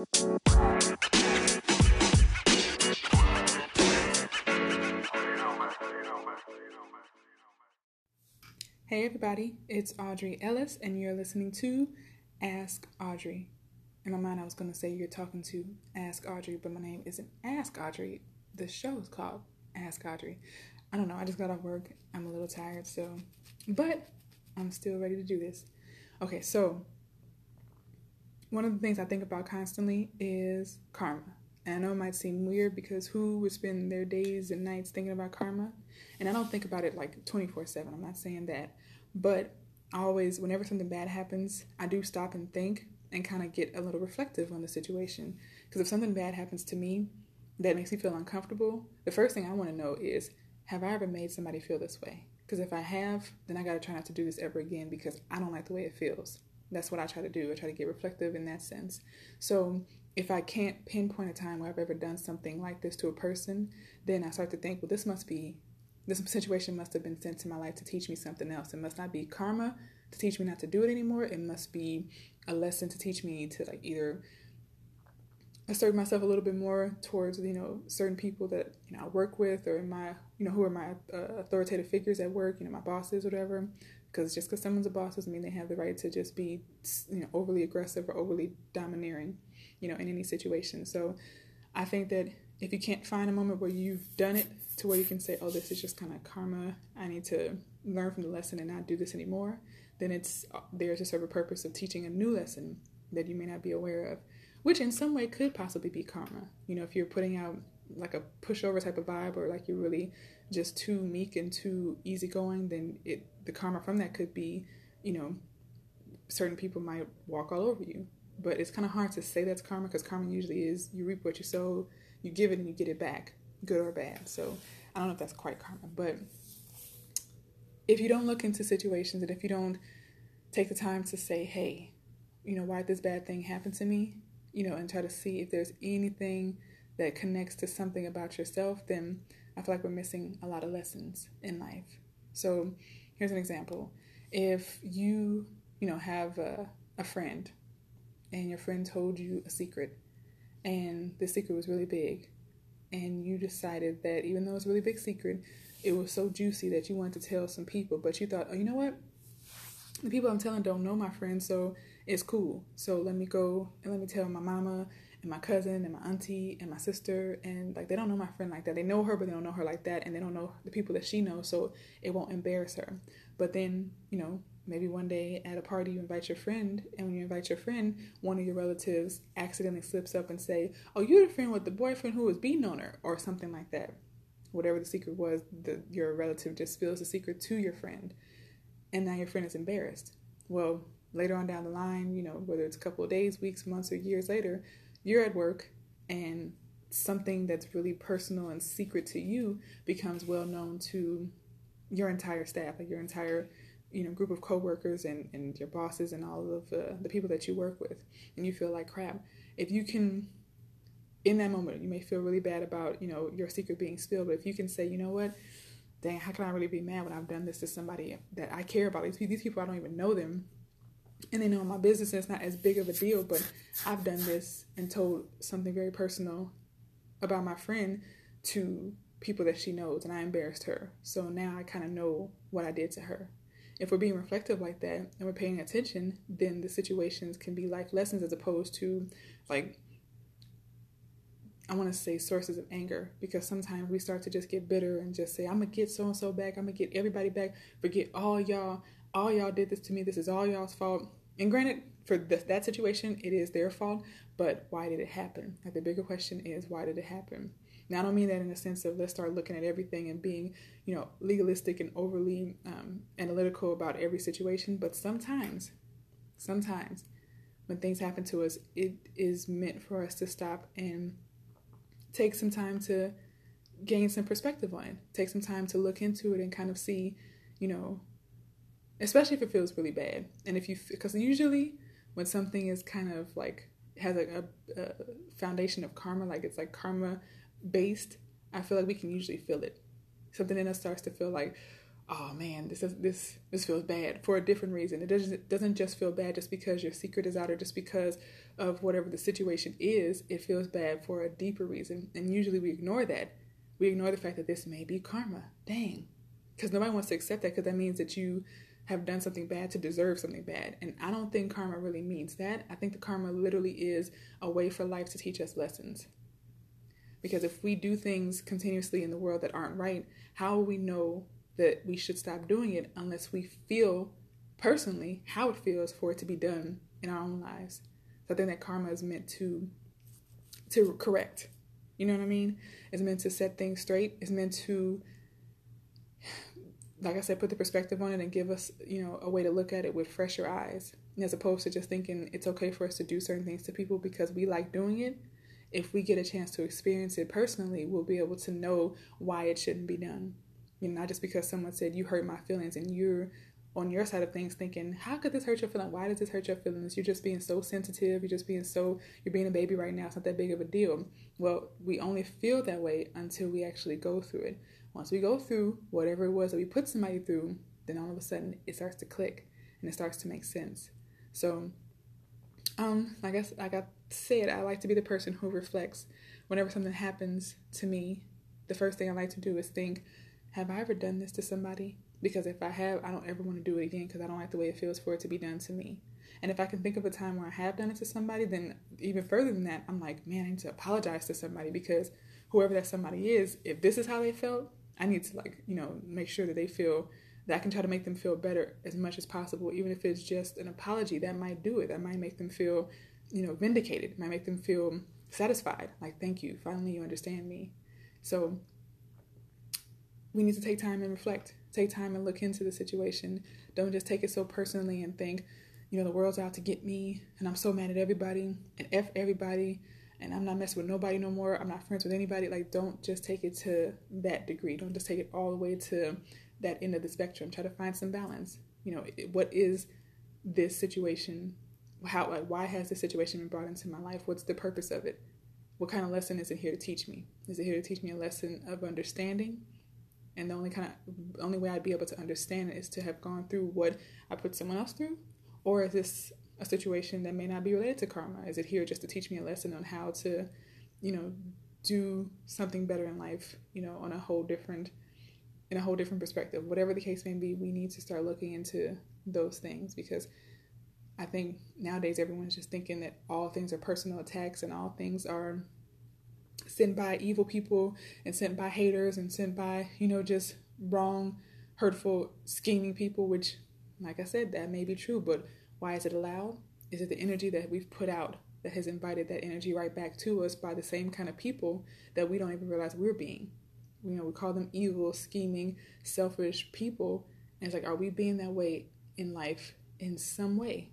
Hey everybody, it's Audrey Ellis, and you're listening to Ask Audrey. In my mind, I was going to say you're talking to Ask Audrey, but my name isn't Ask Audrey. The show is called Ask Audrey. I don't know, I just got off work. I'm a little tired, so, but I'm still ready to do this. Okay, so one of the things I think about constantly is karma. And I know it might seem weird because who would spend their days and nights thinking about karma? And I don't think about it like 24 7. I'm not saying that. But I always, whenever something bad happens, I do stop and think and kind of get a little reflective on the situation. Because if something bad happens to me that makes me feel uncomfortable, the first thing I want to know is have I ever made somebody feel this way? Because if I have, then I got to try not to do this ever again because I don't like the way it feels. That's what I try to do. I try to get reflective in that sense. So if I can't pinpoint a time where I've ever done something like this to a person, then I start to think, well, this must be, this situation must have been sent to my life to teach me something else. It must not be karma to teach me not to do it anymore. It must be a lesson to teach me to like either assert myself a little bit more towards you know certain people that you know I work with or in my you know who are my uh, authoritative figures at work, you know my bosses, whatever. Because just because someone's a boss doesn't mean they have the right to just be you know overly aggressive or overly domineering you know, in any situation. So I think that if you can't find a moment where you've done it to where you can say, oh, this is just kind of karma, I need to learn from the lesson and not do this anymore, then it's uh, there to serve a purpose of teaching a new lesson that you may not be aware of, which in some way could possibly be karma. You know, if you're putting out like a pushover type of vibe or like you're really just too meek and too easygoing, then it the karma from that could be, you know, certain people might walk all over you but it's kind of hard to say that's karma because karma usually is you reap what you sow, you give it and you get it back, good or bad. So I don't know if that's quite karma, but if you don't look into situations and if you don't take the time to say, hey, you know, why did this bad thing happen to me? You know, and try to see if there's anything that connects to something about yourself, then I feel like we're missing a lot of lessons in life. So here's an example. If you, you know, have a, a friend and your friend told you a secret and the secret was really big and you decided that even though it's a really big secret it was so juicy that you wanted to tell some people but you thought oh you know what the people i'm telling don't know my friend so it's cool so let me go and let me tell my mama and my cousin and my auntie and my sister and like they don't know my friend like that they know her but they don't know her like that and they don't know the people that she knows so it won't embarrass her but then you know Maybe one day at a party you invite your friend, and when you invite your friend, one of your relatives accidentally slips up and say, "Oh, you're the friend with the boyfriend who was beating on her," or something like that. Whatever the secret was, the, your relative just spills the secret to your friend, and now your friend is embarrassed. Well, later on down the line, you know, whether it's a couple of days, weeks, months, or years later, you're at work and something that's really personal and secret to you becomes well known to your entire staff, like your entire you know group of coworkers and and your bosses and all of the, the people that you work with. And you feel like crap if you can in that moment you may feel really bad about you know your secret being spilled but if you can say you know what? Dang how can i really be mad when i've done this to somebody that i care about? These, these people i don't even know them and they know my business is not as big of a deal but i've done this and told something very personal about my friend to people that she knows and i embarrassed her. So now i kind of know what i did to her. If we're being reflective like that and we're paying attention, then the situations can be life lessons as opposed to like I want to say sources of anger because sometimes we start to just get bitter and just say, I'm gonna get so and so back, I'm gonna get everybody back, forget all y'all, all y'all did this to me, this is all y'all's fault. And granted, for that situation, it is their fault, but why did it happen? Like the bigger question is, why did it happen? Now, I don't mean that in the sense of let's start looking at everything and being, you know, legalistic and overly um, analytical about every situation, but sometimes, sometimes when things happen to us, it is meant for us to stop and take some time to gain some perspective on take some time to look into it and kind of see, you know, especially if it feels really bad. And if you, because usually when something is kind of like, has a, a, a foundation of karma, like it's like karma based, I feel like we can usually feel it. Something in us starts to feel like, oh man, this is this this feels bad for a different reason. It doesn't it doesn't just feel bad just because your secret is out or just because of whatever the situation is. It feels bad for a deeper reason, and usually we ignore that. We ignore the fact that this may be karma. Dang, because nobody wants to accept that because that means that you have done something bad to deserve something bad. And I don't think karma really means that. I think the karma literally is a way for life to teach us lessons. Because if we do things continuously in the world that aren't right, how will we know that we should stop doing it unless we feel personally how it feels for it to be done in our own lives? So I think that karma is meant to to correct. You know what I mean? It's meant to set things straight. It's meant to like I said, put the perspective on it and give us, you know, a way to look at it with fresher eyes, as opposed to just thinking it's okay for us to do certain things to people because we like doing it. If we get a chance to experience it personally, we'll be able to know why it shouldn't be done. You know, not just because someone said you hurt my feelings and you're on your side of things thinking, how could this hurt your feelings? Why does this hurt your feelings? You're just being so sensitive. You're just being so, you're being a baby right now. It's not that big of a deal. Well, we only feel that way until we actually go through it. Once we go through whatever it was that we put somebody through, then all of a sudden it starts to click and it starts to make sense. So, um, I guess like I said, I like to be the person who reflects whenever something happens to me. The first thing I like to do is think, have I ever done this to somebody? Because if I have, I don't ever want to do it again because I don't like the way it feels for it to be done to me. And if I can think of a time where I have done it to somebody, then even further than that, I'm like, man, I need to apologize to somebody because whoever that somebody is, if this is how they felt, I need to like, you know, make sure that they feel that I can try to make them feel better as much as possible, even if it's just an apology. That might do it. That might make them feel, you know, vindicated. Might make them feel satisfied. Like, thank you. Finally, you understand me. So we need to take time and reflect. Take time and look into the situation. Don't just take it so personally and think, you know, the world's out to get me and I'm so mad at everybody and F everybody and I'm not messing with nobody no more. I'm not friends with anybody. Like, don't just take it to that degree. Don't just take it all the way to that end of the spectrum. Try to find some balance. You know, what is this situation? How, like, why has this situation been brought into my life? What's the purpose of it? What kind of lesson is it here to teach me? Is it here to teach me a lesson of understanding? And the only kind of only way I'd be able to understand it is to have gone through what I put someone else through, or is this a situation that may not be related to karma? Is it here just to teach me a lesson on how to, you know, do something better in life, you know, on a whole different in a whole different perspective. Whatever the case may be, we need to start looking into those things because I think nowadays everyone's just thinking that all things are personal attacks and all things are sent by evil people and sent by haters and sent by, you know, just wrong, hurtful, scheming people, which like I said, that may be true, but why is it allowed? Is it the energy that we've put out that has invited that energy right back to us by the same kind of people that we don't even realize we're being? You know, we call them evil, scheming, selfish people. And it's like, are we being that way in life in some way?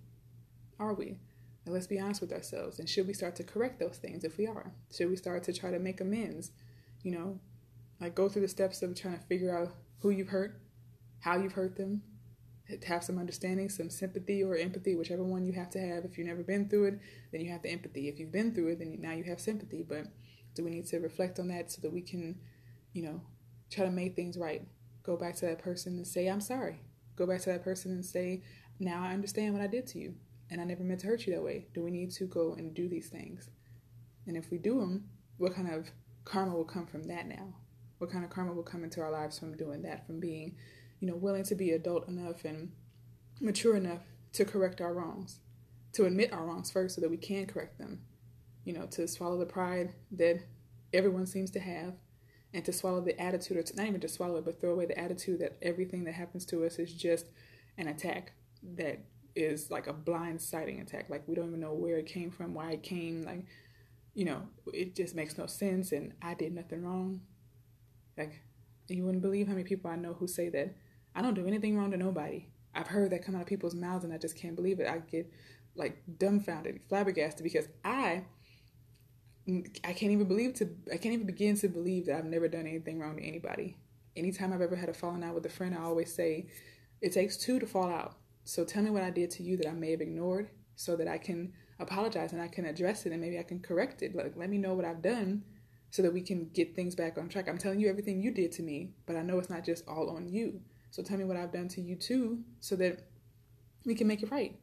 Are we? Let's be honest with ourselves. And should we start to correct those things if we are? Should we start to try to make amends? You know, like go through the steps of trying to figure out who you've hurt, how you've hurt them, have some understanding, some sympathy or empathy, whichever one you have to have. If you've never been through it, then you have the empathy. If you've been through it, then now you have sympathy. But do we need to reflect on that so that we can, you know, try to make things right? Go back to that person and say, I'm sorry. Go back to that person and say, now I understand what I did to you and I never meant to hurt you that way. Do we need to go and do these things? And if we do them, what kind of karma will come from that now? What kind of karma will come into our lives from doing that, from being you know, willing to be adult enough and mature enough to correct our wrongs, to admit our wrongs first so that we can correct them, you know, to swallow the pride that everyone seems to have, and to swallow the attitude, or to, not even to swallow it, but throw away the attitude that everything that happens to us is just an attack that is like a blind sighting attack. Like we don't even know where it came from, why it came. Like, you know, it just makes no sense, and I did nothing wrong. Like, you wouldn't believe how many people I know who say that I don't do anything wrong to nobody. I've heard that come out of people's mouths and I just can't believe it. I get like dumbfounded, flabbergasted because I I can't even believe to I can't even begin to believe that I've never done anything wrong to anybody. Anytime I've ever had a falling out with a friend, I always say it takes two to fall out. So tell me what I did to you that I may have ignored so that I can apologize and I can address it and maybe I can correct it. Like let me know what I've done so that we can get things back on track. I'm telling you everything you did to me, but I know it's not just all on you. So tell me what I've done to you too, so that we can make it right.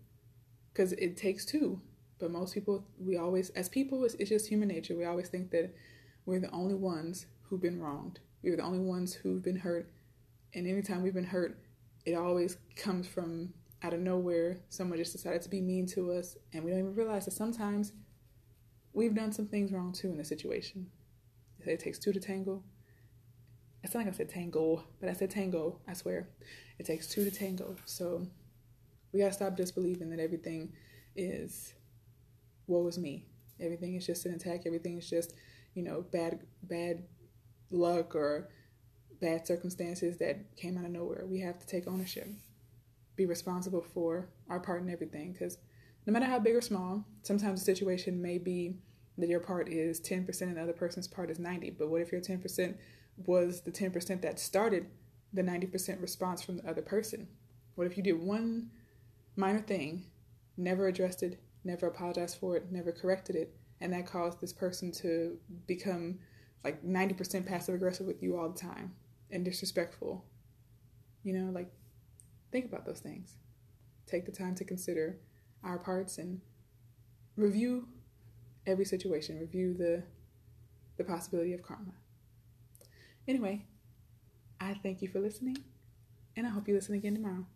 Because it takes two. But most people, we always, as people, it's, it's just human nature. We always think that we're the only ones who've been wronged. We're the only ones who've been hurt. And anytime we've been hurt, it always comes from out of nowhere. Someone just decided to be mean to us. And we don't even realize that sometimes we've done some things wrong too in the situation. It takes two to tango. It's not like I said tango, but I said tango, I swear. It takes two to tango. So we gotta stop disbelieving that everything is woe is me. Everything is just an attack, everything is just, you know, bad bad luck or bad circumstances that came out of nowhere. We have to take ownership. Be responsible for our part in everything because no matter how big or small, sometimes the situation may be that your part is 10% and the other person's part is 90. But what if your 10% was the 10% that started the 90% response from the other person? What if you did one minor thing, never addressed it, never apologized for it, never corrected it, and that caused this person to become like 90% passive aggressive with you all the time and disrespectful? You know, like think about those things. Take the time to consider our parts and review every situation, review the the possibility of karma. Anyway, I thank you for listening, and I hope you listen again tomorrow.